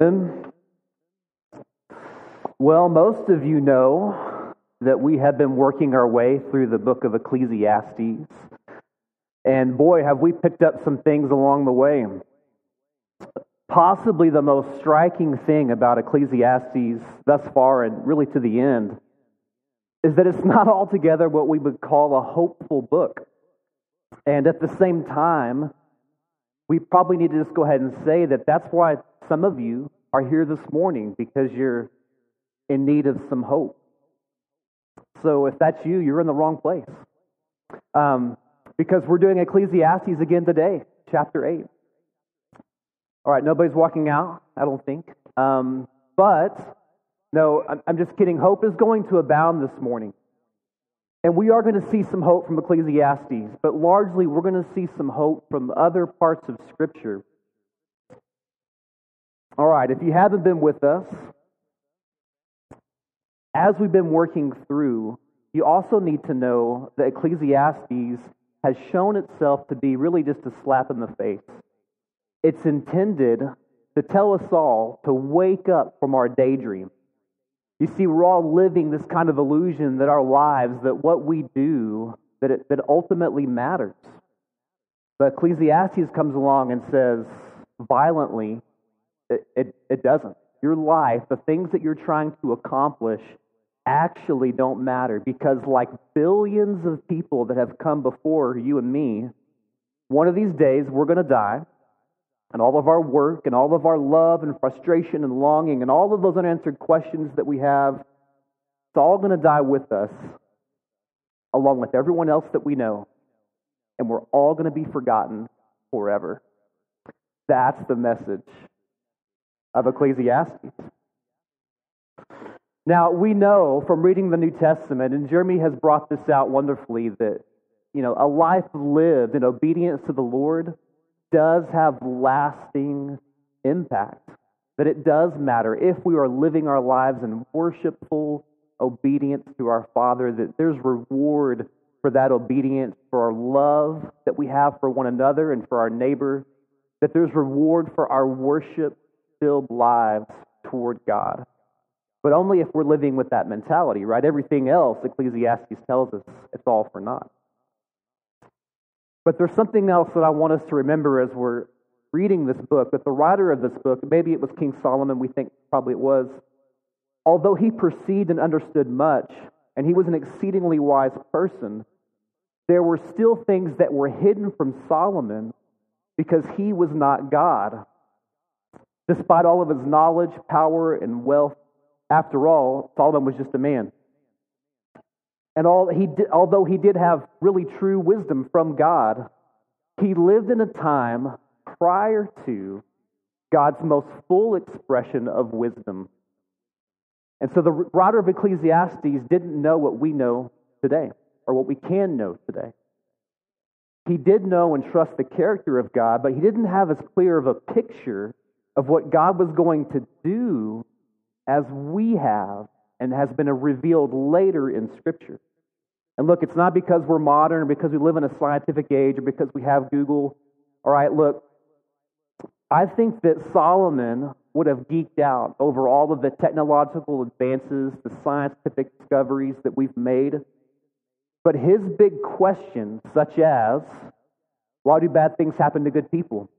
Well, most of you know that we have been working our way through the book of Ecclesiastes. And boy, have we picked up some things along the way. Possibly the most striking thing about Ecclesiastes thus far and really to the end is that it's not altogether what we would call a hopeful book. And at the same time, we probably need to just go ahead and say that that's why some of you are here this morning because you're in need of some hope. So if that's you, you're in the wrong place. Um, because we're doing Ecclesiastes again today, chapter 8. All right, nobody's walking out, I don't think. Um, but, no, I'm, I'm just kidding. Hope is going to abound this morning. And we are going to see some hope from Ecclesiastes, but largely we're going to see some hope from other parts of Scripture. All right, if you haven't been with us, as we've been working through, you also need to know that Ecclesiastes has shown itself to be really just a slap in the face. It's intended to tell us all to wake up from our daydream. You see, we're all living this kind of illusion that our lives, that what we do, that it that ultimately matters. But Ecclesiastes comes along and says violently, it, it, it doesn't. Your life, the things that you're trying to accomplish, actually don't matter because, like billions of people that have come before you and me, one of these days we're going to die, and all of our work, and all of our love, and frustration, and longing, and all of those unanswered questions that we have, it's all going to die with us, along with everyone else that we know, and we're all going to be forgotten forever. That's the message of Ecclesiastes. Now, we know from reading the New Testament, and Jeremy has brought this out wonderfully, that you know, a life lived in obedience to the Lord does have lasting impact. That it does matter if we are living our lives in worshipful obedience to our Father, that there's reward for that obedience, for our love that we have for one another and for our neighbor, that there's reward for our worship filled lives toward God. But only if we're living with that mentality, right? Everything else, Ecclesiastes tells us, it's all for naught. But there's something else that I want us to remember as we're reading this book that the writer of this book, maybe it was King Solomon, we think probably it was, although he perceived and understood much, and he was an exceedingly wise person, there were still things that were hidden from Solomon because he was not God. Despite all of his knowledge, power, and wealth, after all, Solomon was just a man. And all, he did, although he did have really true wisdom from God, he lived in a time prior to God's most full expression of wisdom. And so the writer of Ecclesiastes didn't know what we know today, or what we can know today. He did know and trust the character of God, but he didn't have as clear of a picture of what God was going to do as we have and has been revealed later in Scripture. And look, it's not because we're modern or because we live in a scientific age or because we have Google. All right, look, I think that Solomon would have geeked out over all of the technological advances, the scientific discoveries that we've made. But his big question, such as, why do bad things happen to good people?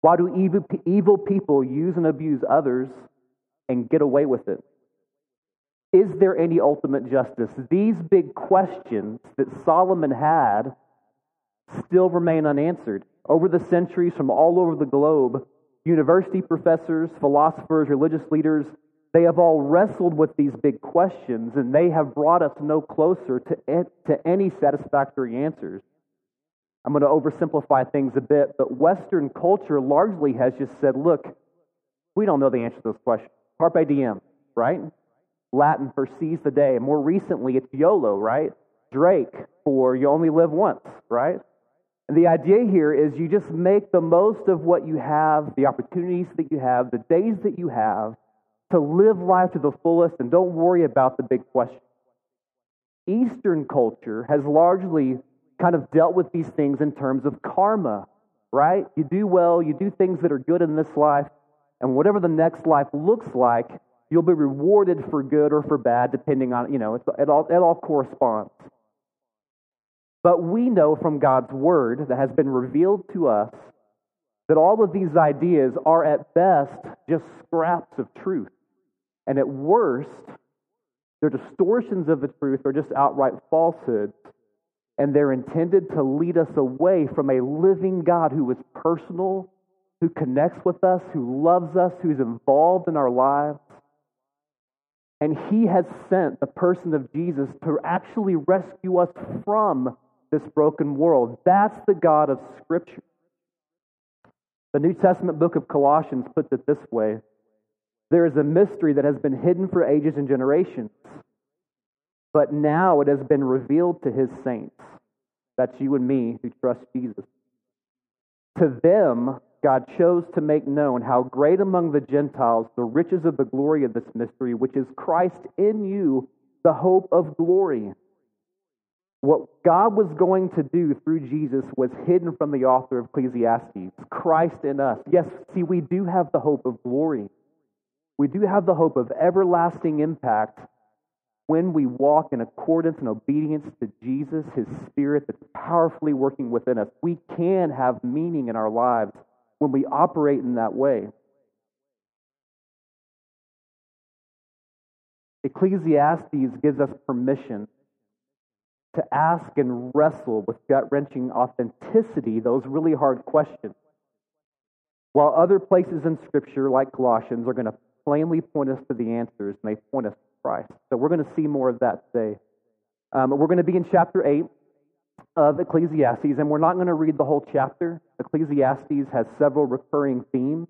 Why do evil, evil people use and abuse others and get away with it? Is there any ultimate justice? These big questions that Solomon had still remain unanswered. Over the centuries, from all over the globe, university professors, philosophers, religious leaders, they have all wrestled with these big questions and they have brought us no closer to, to any satisfactory answers. I'm going to oversimplify things a bit, but Western culture largely has just said, look, we don't know the answer to those questions. Carpe diem, right? Latin for seize the day. More recently, it's YOLO, right? Drake for you only live once, right? And the idea here is you just make the most of what you have, the opportunities that you have, the days that you have to live life to the fullest and don't worry about the big questions. Eastern culture has largely kind of dealt with these things in terms of karma, right? You do well, you do things that are good in this life, And whatever the next life looks like, you'll be rewarded for good or for bad, depending on, you know, it all, it all corresponds. But we know from God's word that has been revealed to us that all of these ideas are at best just scraps of truth. And at worst, they're distortions of the truth or just outright falsehoods. And they're intended to lead us away from a living God who is personal, who connects with us, who loves us, who's involved in our lives. And he has sent the person of Jesus to actually rescue us from this broken world. That's the God of Scripture. The New Testament book of Colossians puts it this way There is a mystery that has been hidden for ages and generations, but now it has been revealed to his saints. That's you and me who trust Jesus. To them, God chose to make known how great among the Gentiles the riches of the glory of this mystery, which is Christ in you, the hope of glory. What God was going to do through Jesus was hidden from the author of Ecclesiastes Christ in us. Yes, see, we do have the hope of glory. We do have the hope of everlasting impact when we walk in accordance and obedience to Jesus, His Spirit that's powerfully working within us. We can have meaning in our lives when we operate in that way. Ecclesiastes gives us permission to ask and wrestle with gut wrenching authenticity those really hard questions. While other places in Scripture, like Colossians, are going to plainly point us to the answers and they point us to Christ. So we're going to see more of that today. Um, we're going to be in chapter 8 of Ecclesiastes, and we're not going to read the whole chapter. Ecclesiastes has several recurring themes,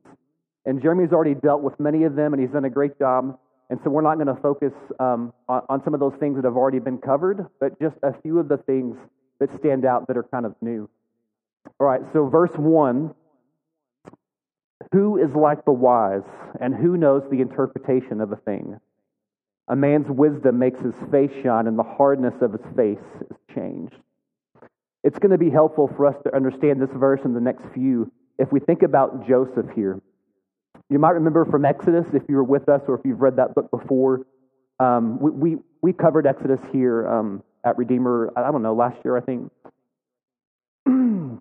and Jeremy's already dealt with many of them, and he's done a great job. And so we're not going to focus um, on, on some of those things that have already been covered, but just a few of the things that stand out that are kind of new. All right, so verse 1 Who is like the wise, and who knows the interpretation of a thing? A man's wisdom makes his face shine, and the hardness of his face is changed. It's going to be helpful for us to understand this verse in the next few if we think about Joseph here. You might remember from Exodus, if you were with us or if you've read that book before, um, we, we, we, covered Exodus here um, at Redeemer, I don't know, last year, I think.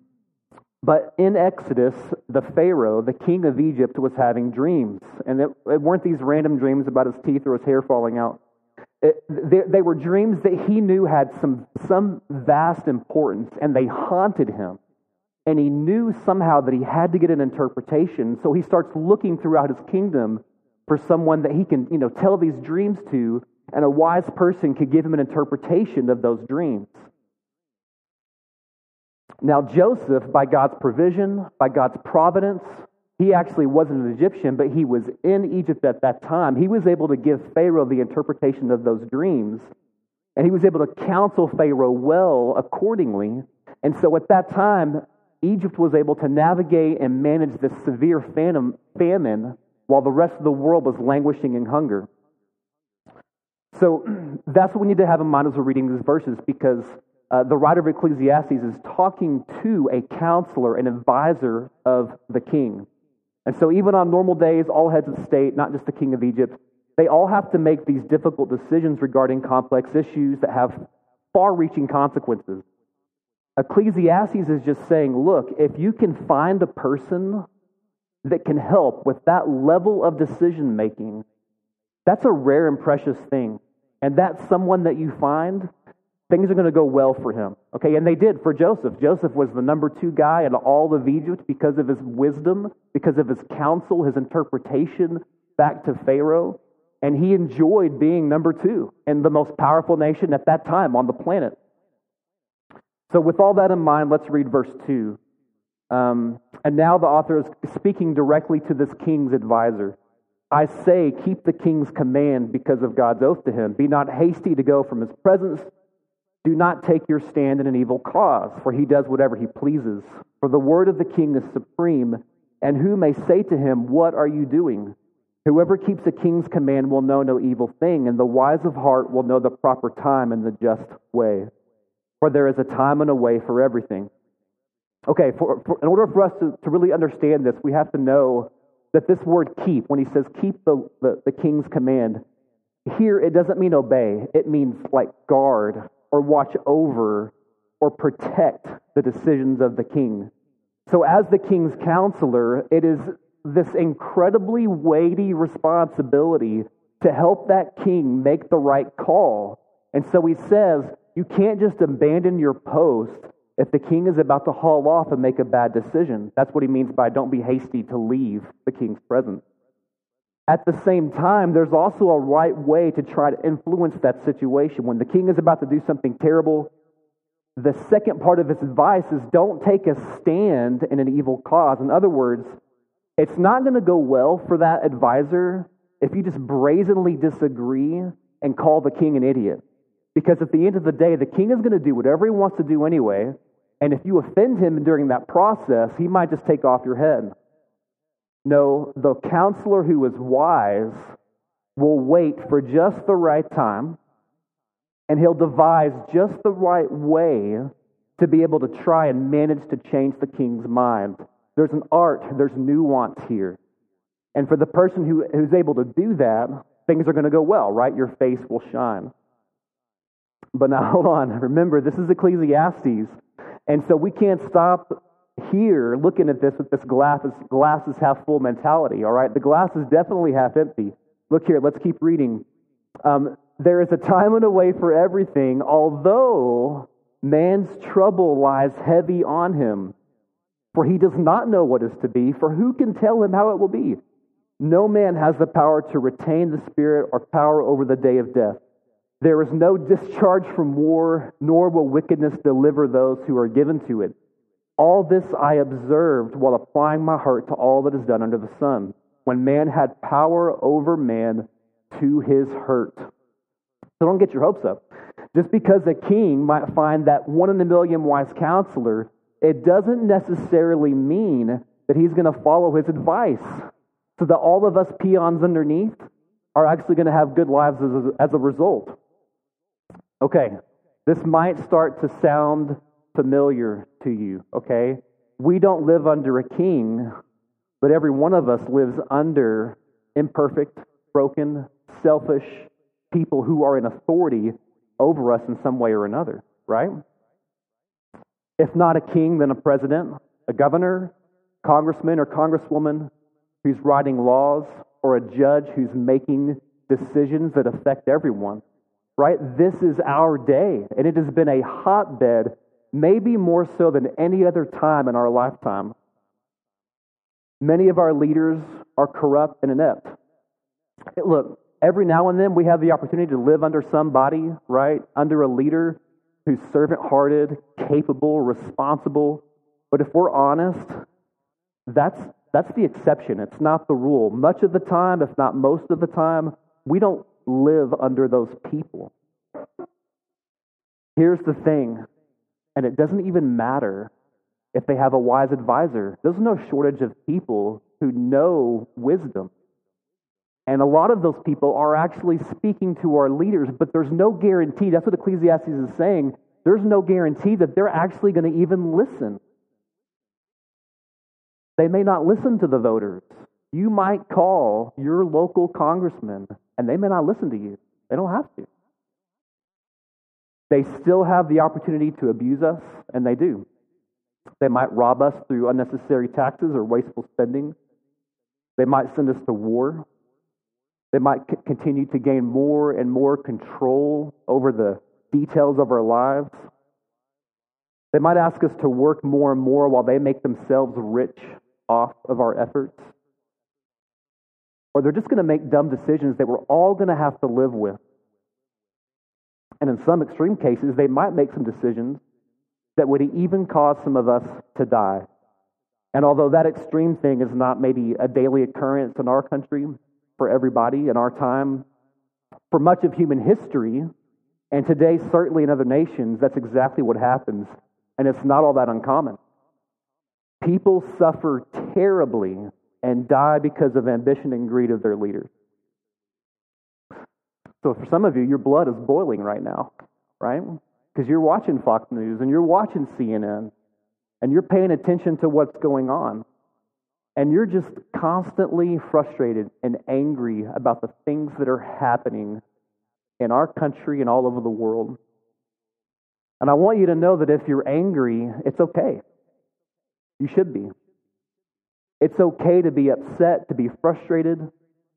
but in Exodus, the Pharaoh, the king of Egypt, was having dreams. And it, it weren't these random dreams about his teeth or his hair falling out. They, they were dreams that he knew had some, some vast importance, and they haunted him and he knew somehow that he had to get an interpretation. So he starts looking throughout his kingdom for someone that he can, you know, tell these dreams to, and a wise person could give him an interpretation of those dreams. Now, Joseph, by God's provision, by God's providence, he actually wasn't an Egyptian, but he was in Egypt at that time. He was able to give Pharaoh the interpretation of those dreams, and he was able to counsel Pharaoh well accordingly. And so at that time, Egypt was able to navigate and manage this severe famine while the rest of the world was languishing in hunger. So that's what we need to have in mind as we're reading these verses because uh, the writer of Ecclesiastes is talking to a counselor, an advisor of the king. And so, even on normal days, all heads of state, not just the king of Egypt, they all have to make these difficult decisions regarding complex issues that have far reaching consequences. Ecclesiastes is just saying, look, if you can find a person that can help with that level of decision making, that's a rare and precious thing. And that's someone that you find, things are going to go well for him. Okay, and they did for Joseph. Joseph was the number two guy in all of Egypt because of his wisdom, because of his counsel, his interpretation back to Pharaoh. And he enjoyed being number two in the most powerful nation at that time on the planet. So, with all that in mind, let's read verse 2. Um, and now the author is speaking directly to this king's advisor. I say, keep the king's command because of God's oath to him. Be not hasty to go from his presence. Do not take your stand in an evil cause, for he does whatever he pleases. For the word of the king is supreme, and who may say to him, What are you doing? Whoever keeps a king's command will know no evil thing, and the wise of heart will know the proper time and the just way for there is a time and a way for everything. Okay, for, for, in order for us to, to really understand this, we have to know that this word keep, when he says keep the, the, the king's command, here it doesn't mean obey, it means like guard or watch over or protect the decisions of the king. So, as the king's counselor, it is this incredibly weighty responsibility to help that king make the right call. And so he says, you can't just abandon your post if the king is about to haul off and make a bad decision. That's what he means by don't be hasty to leave the king's presence. At the same time, there's also a right way to try to influence that situation. When the king is about to do something terrible, the second part of his advice is don't take a stand in an evil cause. In other words, it's not going to go well for that advisor if you just brazenly disagree and call the king an idiot. Because at the end of the day, the king is going to do whatever he wants to do anyway. And if you offend him during that process, he might just take off your head. No, the counselor who is wise will wait for just the right time, and he'll devise just the right way to be able to try and manage to change the king's mind. There's an art, there's nuance here. And for the person who, who's able to do that, things are going to go well, right? Your face will shine. But now, hold on. Remember, this is Ecclesiastes. And so we can't stop here looking at this with this glass glass is half full mentality, all right? The glass is definitely half empty. Look here, let's keep reading. Um, there is a time and a way for everything, although man's trouble lies heavy on him. For he does not know what is to be, for who can tell him how it will be? No man has the power to retain the spirit or power over the day of death. There is no discharge from war, nor will wickedness deliver those who are given to it. All this I observed while applying my heart to all that is done under the sun, when man had power over man to his hurt. So don't get your hopes up. Just because a king might find that one in a million wise counselor, it doesn't necessarily mean that he's going to follow his advice. So that all of us peons underneath are actually going to have good lives as a, as a result. Okay, this might start to sound familiar to you, okay? We don't live under a king, but every one of us lives under imperfect, broken, selfish people who are in authority over us in some way or another, right? If not a king, then a president, a governor, congressman or congresswoman who's writing laws, or a judge who's making decisions that affect everyone right? This is our day, and it has been a hotbed, maybe more so than any other time in our lifetime. Many of our leaders are corrupt and inept. Look, every now and then we have the opportunity to live under somebody, right? Under a leader who's servant hearted, capable, responsible. But if we're honest, that's, that's the exception. It's not the rule. Much of the time, if not most of the time, we don't live under those people. Here's the thing, and it doesn't even matter if they have a wise advisor. There's no shortage of people who know wisdom. And a lot of those people are actually speaking to our leaders, but there's no guarantee. That's what Ecclesiastes is saying. There's no guarantee that they're actually going to even listen. They may not listen to the voters. You might call your local congressman and they may not listen to you. They don't have to. They still have the opportunity to abuse us, and they do. They might rob us through unnecessary taxes or wasteful spending. They might send us to war. They might c- continue to gain more and more control over the details of our lives. They might ask us to work more and more while they make themselves rich off of our efforts or they're just going to make dumb decisions that we're all going to have to live with. And in some extreme cases, they might make some decisions that would even cause some of us to die. And although that extreme thing is not maybe a daily occurrence in our country for everybody in our time, for much of human history, and today certainly in other nations, that's exactly what happens. And it's not all that uncommon. People suffer terribly and die because of ambition and greed of their leaders. So for some of you, your blood is boiling right now, right? Because you're watching Fox News and you're watching CNN and you're paying attention to what's going on. and you're just constantly frustrated and angry about the things that are happening in our country and all over the world. And I want you to know that if you're angry, it's okay. You should be. It's okay to be upset, to be frustrated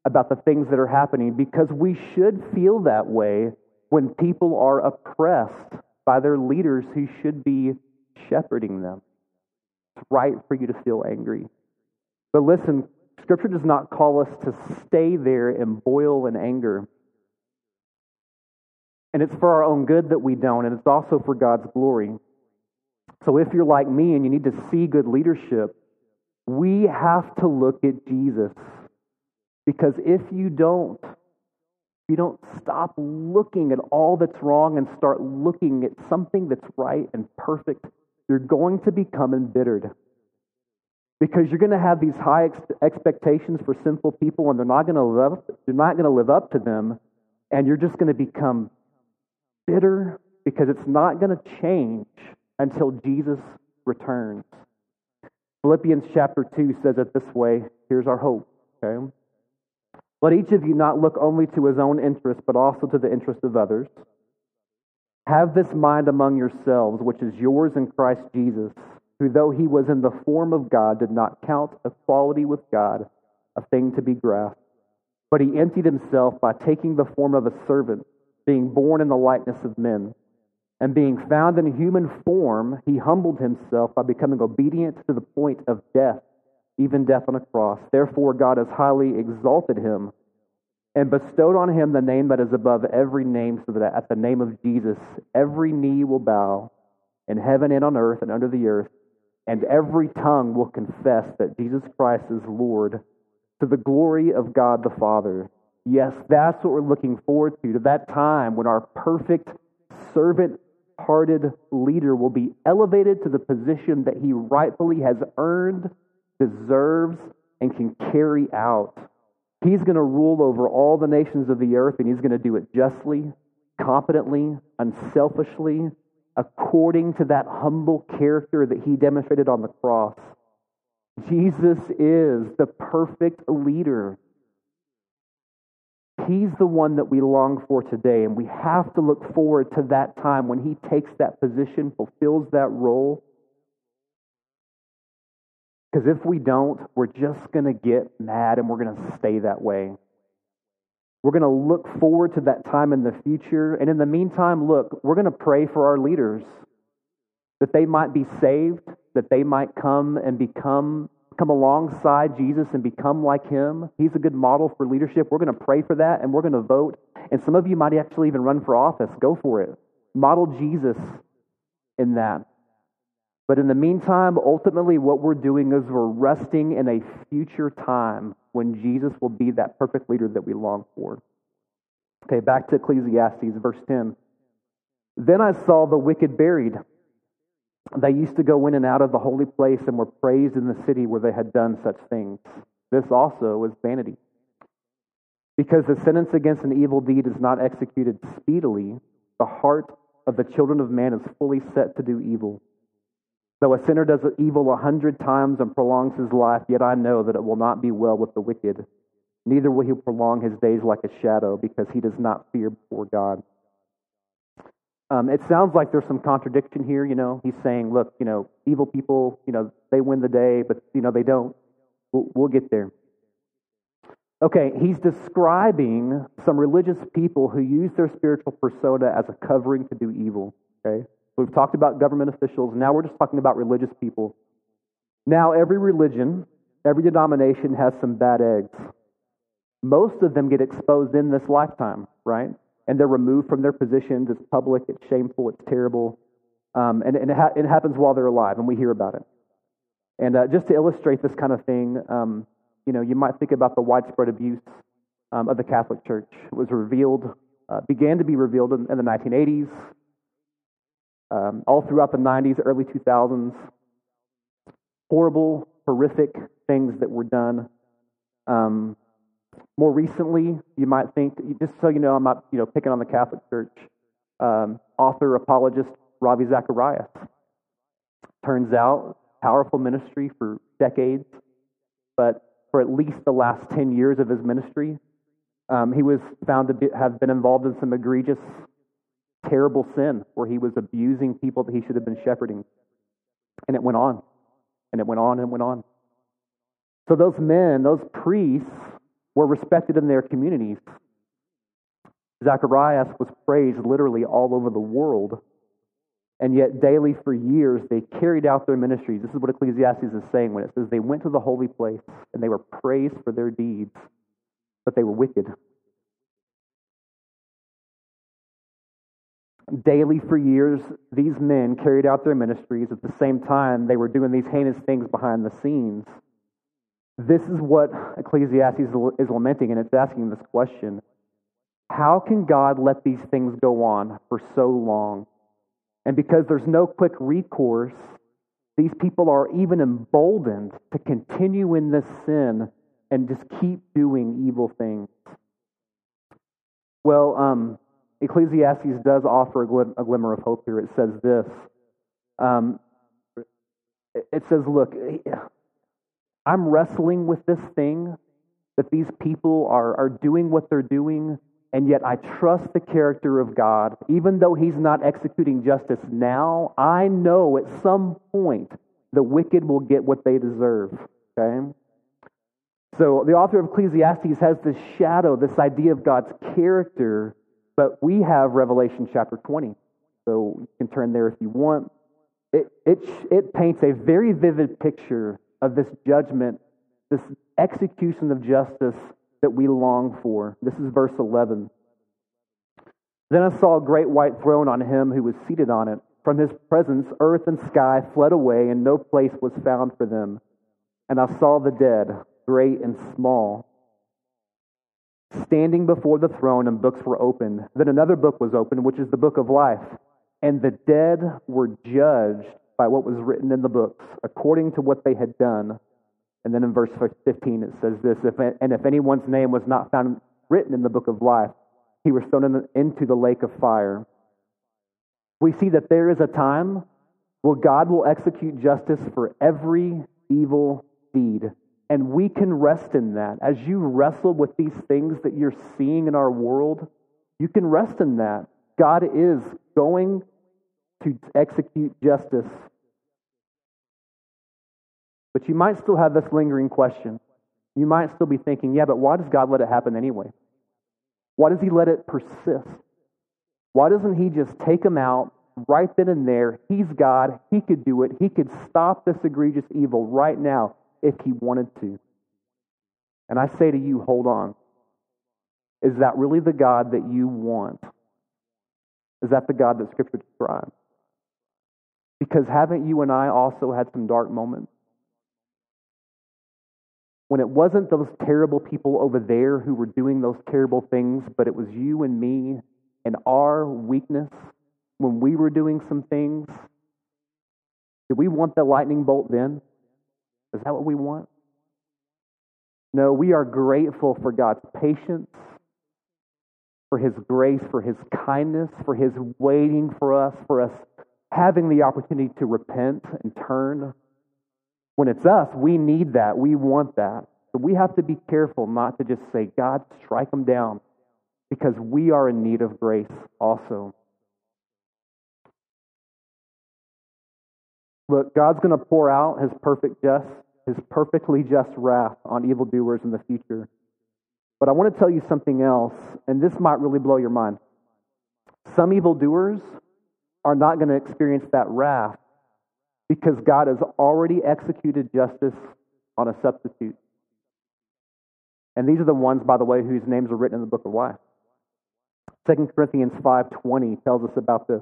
about the things that are happening because we should feel that way when people are oppressed by their leaders who should be shepherding them. It's right for you to feel angry. But listen, Scripture does not call us to stay there and boil in anger. And it's for our own good that we don't, and it's also for God's glory. So if you're like me and you need to see good leadership, we have to look at Jesus. Because if you don't, you don't stop looking at all that's wrong and start looking at something that's right and perfect, you're going to become embittered. Because you're going to have these high ex- expectations for sinful people and they're not going to live you're not going to live up to them and you're just going to become bitter because it's not going to change until Jesus returns. Philippians chapter 2 says it this way. Here's our hope. Okay? Let each of you not look only to his own interest, but also to the interest of others. Have this mind among yourselves, which is yours in Christ Jesus, who, though he was in the form of God, did not count equality with God a thing to be grasped, but he emptied himself by taking the form of a servant being born in the likeness of men. And being found in human form, he humbled himself by becoming obedient to the point of death, even death on a cross. Therefore, God has highly exalted him and bestowed on him the name that is above every name, so that at the name of Jesus, every knee will bow in heaven and on earth and under the earth, and every tongue will confess that Jesus Christ is Lord to the glory of God the Father. Yes, that's what we're looking forward to, to that time when our perfect servant hearted leader will be elevated to the position that he rightfully has earned, deserves, and can carry out. He's going to rule over all the nations of the earth, and he's going to do it justly, competently, unselfishly, according to that humble character that he demonstrated on the cross. Jesus is the perfect leader He's the one that we long for today, and we have to look forward to that time when He takes that position, fulfills that role. Because if we don't, we're just going to get mad and we're going to stay that way. We're going to look forward to that time in the future. And in the meantime, look, we're going to pray for our leaders that they might be saved, that they might come and become come alongside Jesus and become like him. He's a good model for leadership. We're going to pray for that and we're going to vote. And some of you might actually even run for office. Go for it. Model Jesus in that. But in the meantime, ultimately, what we're doing is we're resting in a future time when Jesus will be that perfect leader that we long for. Okay, back to Ecclesiastes, verse 10. Then I saw the wicked buried they used to go in and out of the holy place and were praised in the city where they had done such things. This also was vanity. Because the sentence against an evil deed is not executed speedily, the heart of the children of man is fully set to do evil. Though a sinner does evil a hundred times and prolongs his life, yet I know that it will not be well with the wicked. Neither will he prolong his days like a shadow, because he does not fear before God. Um, it sounds like there's some contradiction here. You know, he's saying, look, you know, evil people, you know, they win the day, but you know they don't. We'll, we'll get there. Okay, he's describing some religious people who use their spiritual persona as a covering to do evil. Okay, we've talked about government officials. Now we're just talking about religious people. Now every religion, every denomination has some bad eggs. Most of them get exposed in this lifetime, right? and they're removed from their positions. It's public, it's shameful, it's terrible. Um, and, and it, ha- it, happens while they're alive, and we hear about it. And uh, just to illustrate this kind of thing, um, you know, you might think about the widespread abuse um, of the Catholic Church. It was revealed, uh, began to be revealed in, in the 1980s, um, all throughout the 90s, early 2000s. Horrible, horrific things that were done. Um, more recently, you might think, just so you know, I'm not you know picking on the Catholic Church. Um, author apologist Ravi Zacharias. Turns out, powerful ministry for decades, but for at least the last 10 years of his ministry, um, he was found to be, have been involved in some egregious, terrible sin where he was abusing people that he should have been shepherding. And it went on, and it went on, and it went on. So those men, those priests, were respected in their communities. Zacharias was praised literally all over the world. And yet, daily for years, they carried out their ministries. This is what Ecclesiastes is saying when it says they went to the holy place and they were praised for their deeds, but they were wicked. Daily for years, these men carried out their ministries. At the same time, they were doing these heinous things behind the scenes. This is what Ecclesiastes is lamenting, and it's asking this question How can God let these things go on for so long? And because there's no quick recourse, these people are even emboldened to continue in this sin and just keep doing evil things. Well, um, Ecclesiastes does offer a, glim- a, glimmer of hope here. It says this. Um, it says, Look, I'm wrestling with this thing that these people are, are doing what they're doing, and yet I trust the character of God. Even though He's not executing justice now, I know at some point the wicked will get what they deserve. Okay? So the author of Ecclesiastes has this shadow, this idea of God's character, but we have Revelation chapter 20. So you can turn there if you want. It, it, it paints a very vivid picture of this judgment, this execution of justice that we long for. This is verse 11. Then I saw a great white throne on him who was seated on it. From his presence, earth and sky fled away, and no place was found for them. And I saw the dead, great and small, standing before the throne, and books were opened. Then another book was opened, which is the book of life. And the dead were judged by what was written in the books, according to what they had done. And then in verse 15 it says this if, And if anyone's name was not found written in the book of life, he was thrown into the lake of fire. We see that there is a time where God will execute justice for every evil deed. And we can rest in that. As you wrestle with these things that you're seeing in our world, you can rest in that. God is going to execute justice but you might still have this lingering question. You might still be thinking, yeah, but why does God let it happen anyway? Why does He let it persist? Why doesn't He just take them out right then and there? He's God. He could do it. He could stop this egregious evil right now if He wanted to. And I say to you, hold on. Is that really the God that you want? Is that the God that Scripture describes? Because haven't you and I also had some dark moments? when it wasn't those terrible people over there who were doing those terrible things, but it was you and me and our weakness when we were doing some things? Did we want the lightning bolt then? Is that what we want? No, we are grateful for God's patience, for His grace, for His kindness, for His waiting for us, for us having the opportunity to repent and turn when it's us, we need that. We want that. So we have to be careful not to just say, God, strike them down, because we are in need of grace also. Look, God's going to pour out his perfect just, his perfectly just wrath on evildoers in the future. But I want to tell you something else, and this might really blow your mind. Some evildoers are not going to experience that wrath because God has already executed justice on a substitute. And these are the ones, by the way, whose names are written in the book of life. 2 Corinthians 5.20 tells us about this.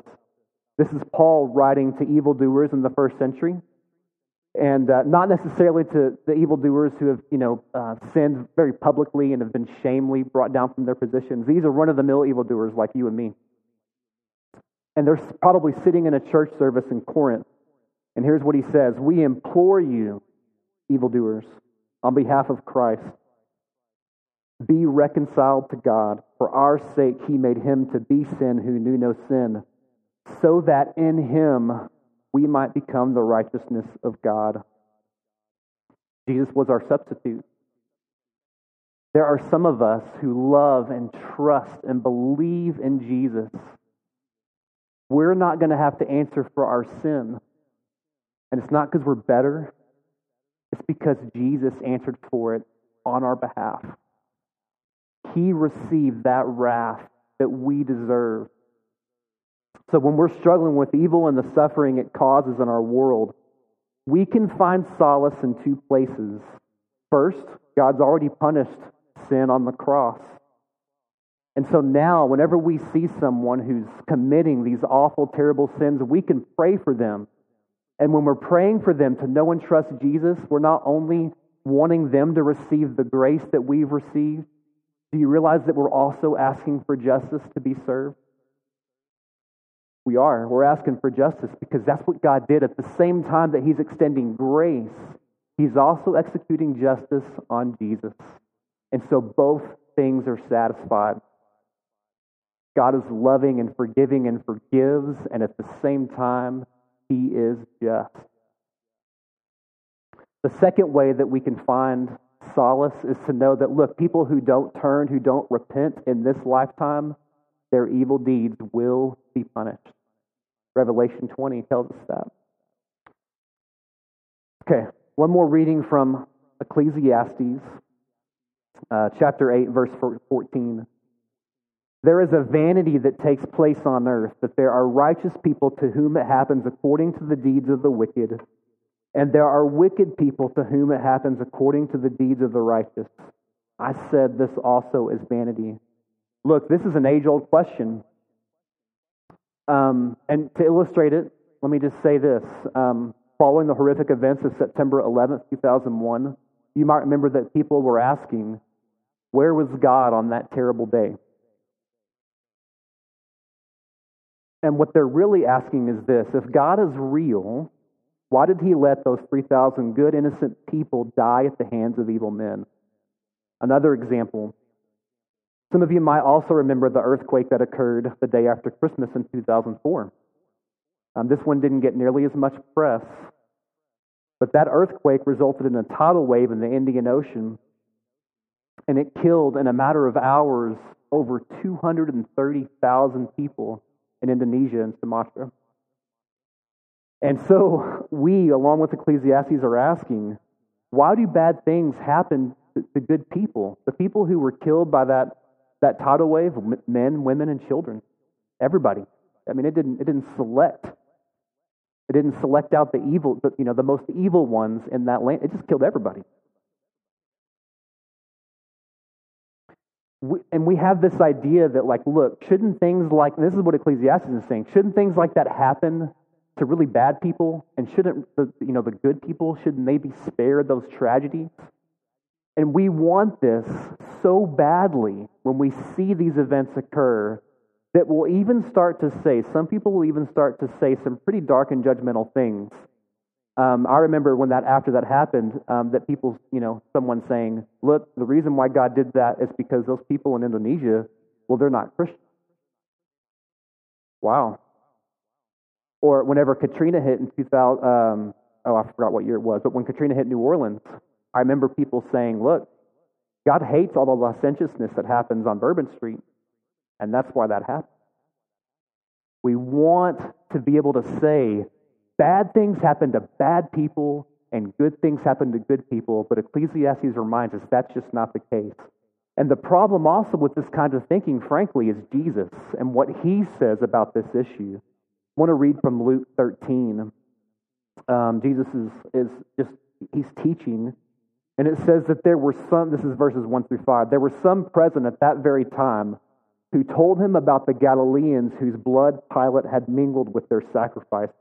This is Paul writing to evildoers in the first century. And uh, not necessarily to the evildoers who have, you know, uh, sinned very publicly and have been shamefully brought down from their positions. These are run-of-the-mill evildoers like you and me. And they're probably sitting in a church service in Corinth and here's what he says We implore you, evildoers, on behalf of Christ, be reconciled to God. For our sake, he made him to be sin who knew no sin, so that in him we might become the righteousness of God. Jesus was our substitute. There are some of us who love and trust and believe in Jesus. We're not going to have to answer for our sin. And it's not because we're better, it's because Jesus answered for it on our behalf. He received that wrath that we deserve. So when we're struggling with evil and the suffering it causes in our world, we can find solace in two places. First, God's already punished sin on the cross. And so now, whenever we see someone who's committing these awful, terrible sins, we can pray for them. And when we're praying for them to know and trust Jesus, we're not only wanting them to receive the grace that we've received, do you realize that we're also asking for justice to be served? We are. We're asking for justice because that's what God did. At the same time that He's extending grace, He's also executing justice on Jesus. And so both things are satisfied. God is loving and forgiving and forgives, and at the same time, He is just. The second way that we can find solace is to know that, look, people who don't turn, who don't repent in this lifetime, their evil deeds will be punished. Revelation 20 tells us that. Okay, one more reading from Ecclesiastes, uh, chapter 8, verse 14. There is a vanity that takes place on earth, that there are righteous people to whom it happens according to the deeds of the wicked and there are wicked people to whom it happens according to the deeds of the righteous. I said this also is vanity. Look, this is an age old question. Um, and to illustrate it, let me just say this. Um, following the horrific events of September 11th, 2001, you might remember that people were asking, Where was God on that terrible day? And what they're really asking is this if God is real, why did he let those 3,000 good, innocent people die at the hands of evil men? Another example. Some of you might also remember the earthquake that occurred the day after Christmas in 2004. Um, this one didn't get nearly as much press, but that earthquake resulted in a tidal wave in the Indian Ocean, and it killed in a matter of hours over 230,000 people in Indonesia and Sumatra. And so we, along with Ecclesiastes, are asking why do bad things happen to, good people? The people who were killed by that, that tidal wave, men, women, and children. Everybody. I mean, it didn't, it didn't select. It didn't select out the evil, you know, the most evil ones in that land. It just killed everybody. We, and we have this idea that, like, look, shouldn't things like this is what Ecclesiastes is saying? Shouldn't things like that happen to really bad people? And shouldn't the, you know, the good people, shouldn't they be spared those tragedies? And we want this so badly when we see these events occur that we'll even start to say, some people will even start to say some pretty dark and judgmental things. Um, I remember when that after that happened, um, that people, you know, someone saying, "Look, the reason why God did that is because those people in Indonesia, well, they're not Christian." Wow, or whenever Katrina hit in 2000, um, oh, I forgot what year it was, but when Katrina hit New Orleans, I remember people saying, look, God hates all the licentiousness that happens on Bourbon Street, and that's why that happened. We want to be able to say, bad things happen to bad people and good things happen to good people, but Ecclesiastes reminds us that's just not the case. And the problem also with this kind of thinking, frankly, is Jesus and what he says about this issue. I want to read from Luke 13. Um, Jesus is, is just, he's teaching, and it says that there were some, this is verses 1 through 5, there were some present at that very time who told him about the Galileans whose blood Pilate had mingled with their sacrifices.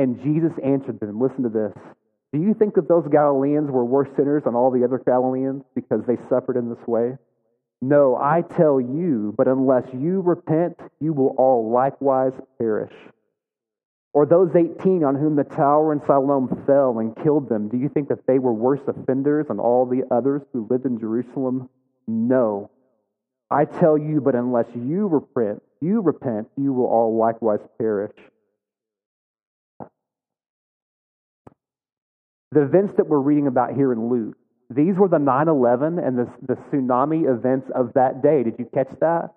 And Jesus answered them, listen to this. Do you think that those Galileans were worse sinners than all the other Galileans because they suffered in this way? No, I tell you, but unless you repent, you will all likewise perish. Or those 18 on whom the tower in Siloam fell and killed them, do you think that they were worse offenders than all the others who lived in Jerusalem? No. I tell you, but unless you repent, you repent, you will all likewise perish. the events that we're reading about here in Luke, these were the 9 11 and the, the tsunami events of that day. Did you catch that?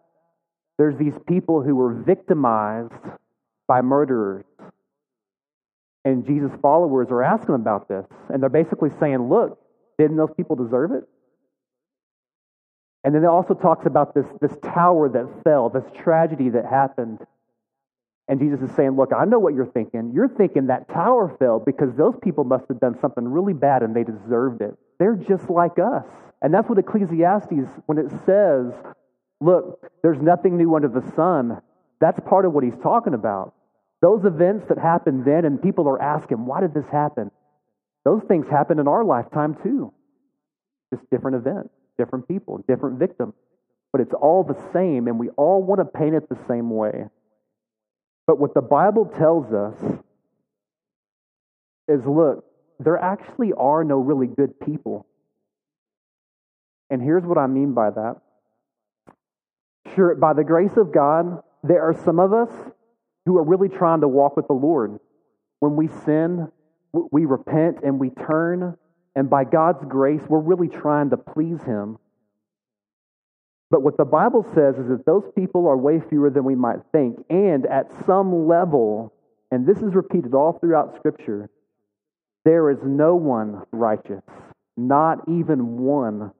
There's these people who were victimized by murderers. And Jesus' followers are asking about this. And they're basically saying, look, didn't those people deserve it? And then it also talks about this, this tower that fell, this tragedy that happened. And Jesus is saying, Look, I know what you're thinking. You're thinking that tower fell because those people must have done something really bad and they deserved it. They're just like us. And that's what Ecclesiastes, when it says, Look, there's nothing new under the sun, that's part of what he's talking about. Those events that happened then, and people are asking, Why did this happen? Those things happen in our lifetime too. Just different events different people, different victims. But it's all the same, and we all want to paint it the same way. But what the Bible tells us is look, there actually are no really good people. And here's what I mean by that. Sure, by the grace of God, there are some of us who are really trying to walk with the Lord. When we sin, we repent and we turn and by God's grace, we're really trying to please Him. But what the Bible says is that those people are way fewer than we might think. And at some level, and this is repeated all throughout Scripture, there is no one righteous, not even one.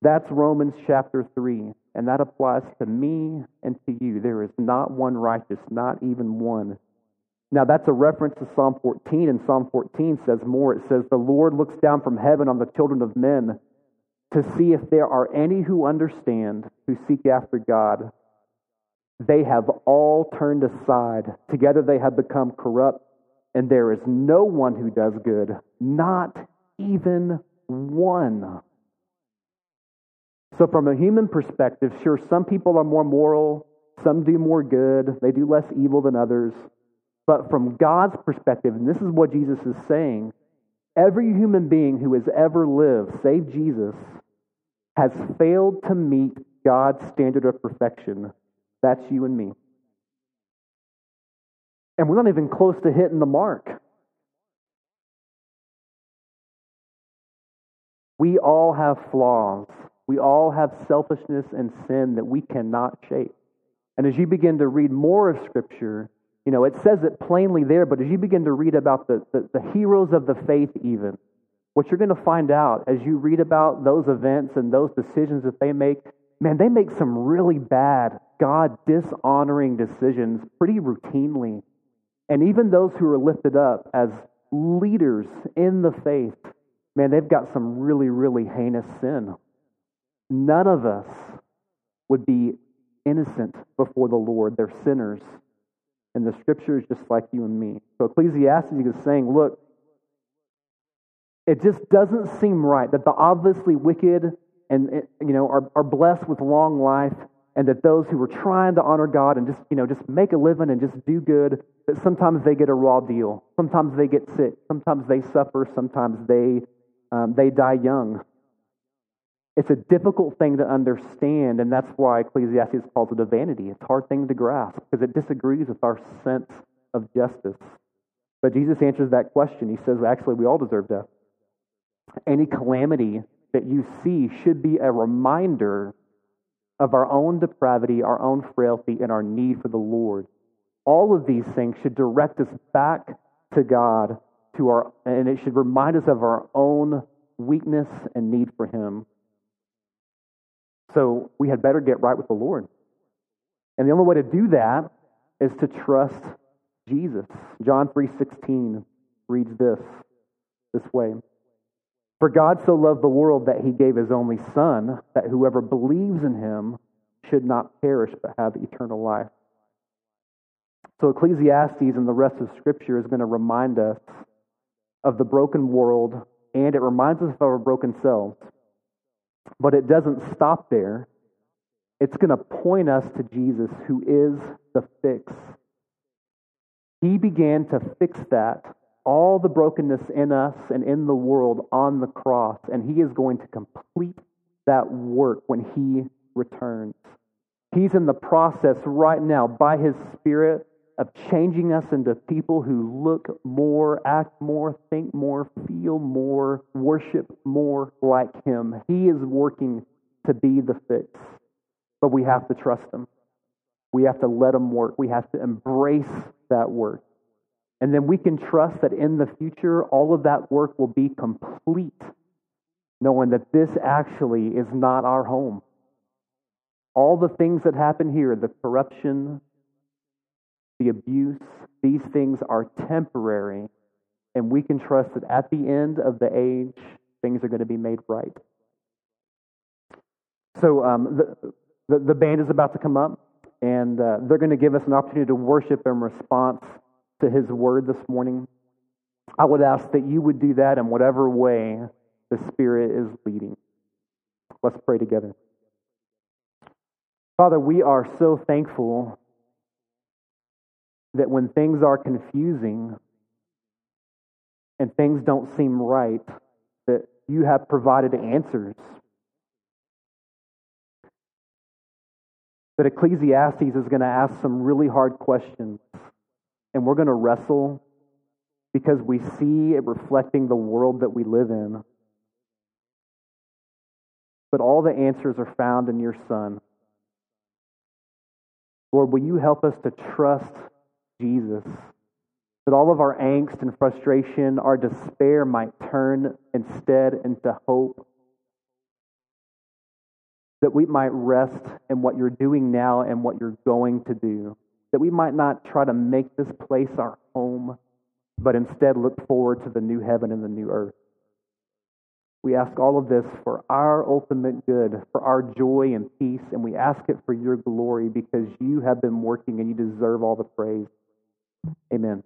That's Romans chapter 3. And that applies to me and to you. There is not one righteous, not even one. Now, that's a reference to Psalm 14, and Psalm 14 says more. It says, The Lord looks down from heaven on the children of men to see if there are any who understand, who seek after God. They have all turned aside. Together they have become corrupt, and there is no one who does good, not even one. So, from a human perspective, sure, some people are more moral, some do more good, they do less evil than others. But from God's perspective, and this is what Jesus is saying, every human being who has ever lived, save Jesus, has failed to meet God's standard of perfection. That's you and me. And we're not even close to hitting the mark. We all have flaws. We all have selfishness and sin that we cannot shape. And as you begin to read more of Scripture, you know, it says it plainly there, but as you begin to read about the, the, the heroes of the faith, even, what you're going to find out as you read about those events and those decisions that they make, man, they make some really bad, God dishonoring decisions pretty routinely. And even those who are lifted up as leaders in the faith, man, they've got some really, really heinous sin. None of us would be innocent before the Lord. They're sinners. And the scripture is just like you and me. So Ecclesiastes is saying, look, it just doesn't seem right that the obviously wicked and you know are, are blessed with long life and that those who are trying to honor God and just you know just make a living and just do good that sometimes they get a raw deal sometimes they get sick sometimes they suffer sometimes they um, they die young it's a difficult thing to understand, and that's why Ecclesiastes calls it a vanity. It's a hard thing to grasp because it disagrees with our sense of justice. But Jesus answers that question. He says, actually, we all deserve death. Any calamity that you see should be a reminder of our own depravity, our own frailty, and our need for the Lord. All of these things should direct us back to God, to our, and it should remind us of our own weakness and need for Him. So we had better get right with the Lord. And the only way to do that is to trust Jesus. John 3:16 reads this this way. For God so loved the world that he gave his only son that whoever believes in him should not perish but have eternal life. So Ecclesiastes and the rest of scripture is going to remind us of the broken world and it reminds us of our broken selves. But it doesn't stop there. It's going to point us to Jesus, who is the fix. He began to fix that, all the brokenness in us and in the world on the cross, and He is going to complete that work when He returns. He's in the process right now, by His Spirit, of changing us into people who look more, act more, think more, feel more, worship more like Him. He is working to be the fix, but we have to trust Him. We have to let Him work. We have to embrace that work. And then we can trust that in the future, all of that work will be complete, knowing that this actually is not our home. All the things that happen here, the corruption, the abuse, these things are temporary, and we can trust that at the end of the age, things are going to be made right. So um, the, the, the, band is about to come up, and uh, they're going to give us an opportunity to worship in response to his word this morning. I would ask that you would do that in whatever way the Spirit is leading. Let's pray together. Father, we are so thankful that when things are confusing and things don't seem right, that you have provided answers. That Ecclesiastes is going to ask some really hard questions, and we're going to wrestle because we see it reflecting the world that we live in. But all the answers are found in your Son. Lord, will you help us to trust Jesus. That all of our angst and frustration, our despair might turn instead into hope. That we might rest in what you're doing now and what you're going to do. That we might not try to make this place our home, but instead look forward to the new heaven and the new earth. We ask all of this for our ultimate good, for our joy and peace, and we ask it for your glory because you have been working and you deserve all the praise. Amen.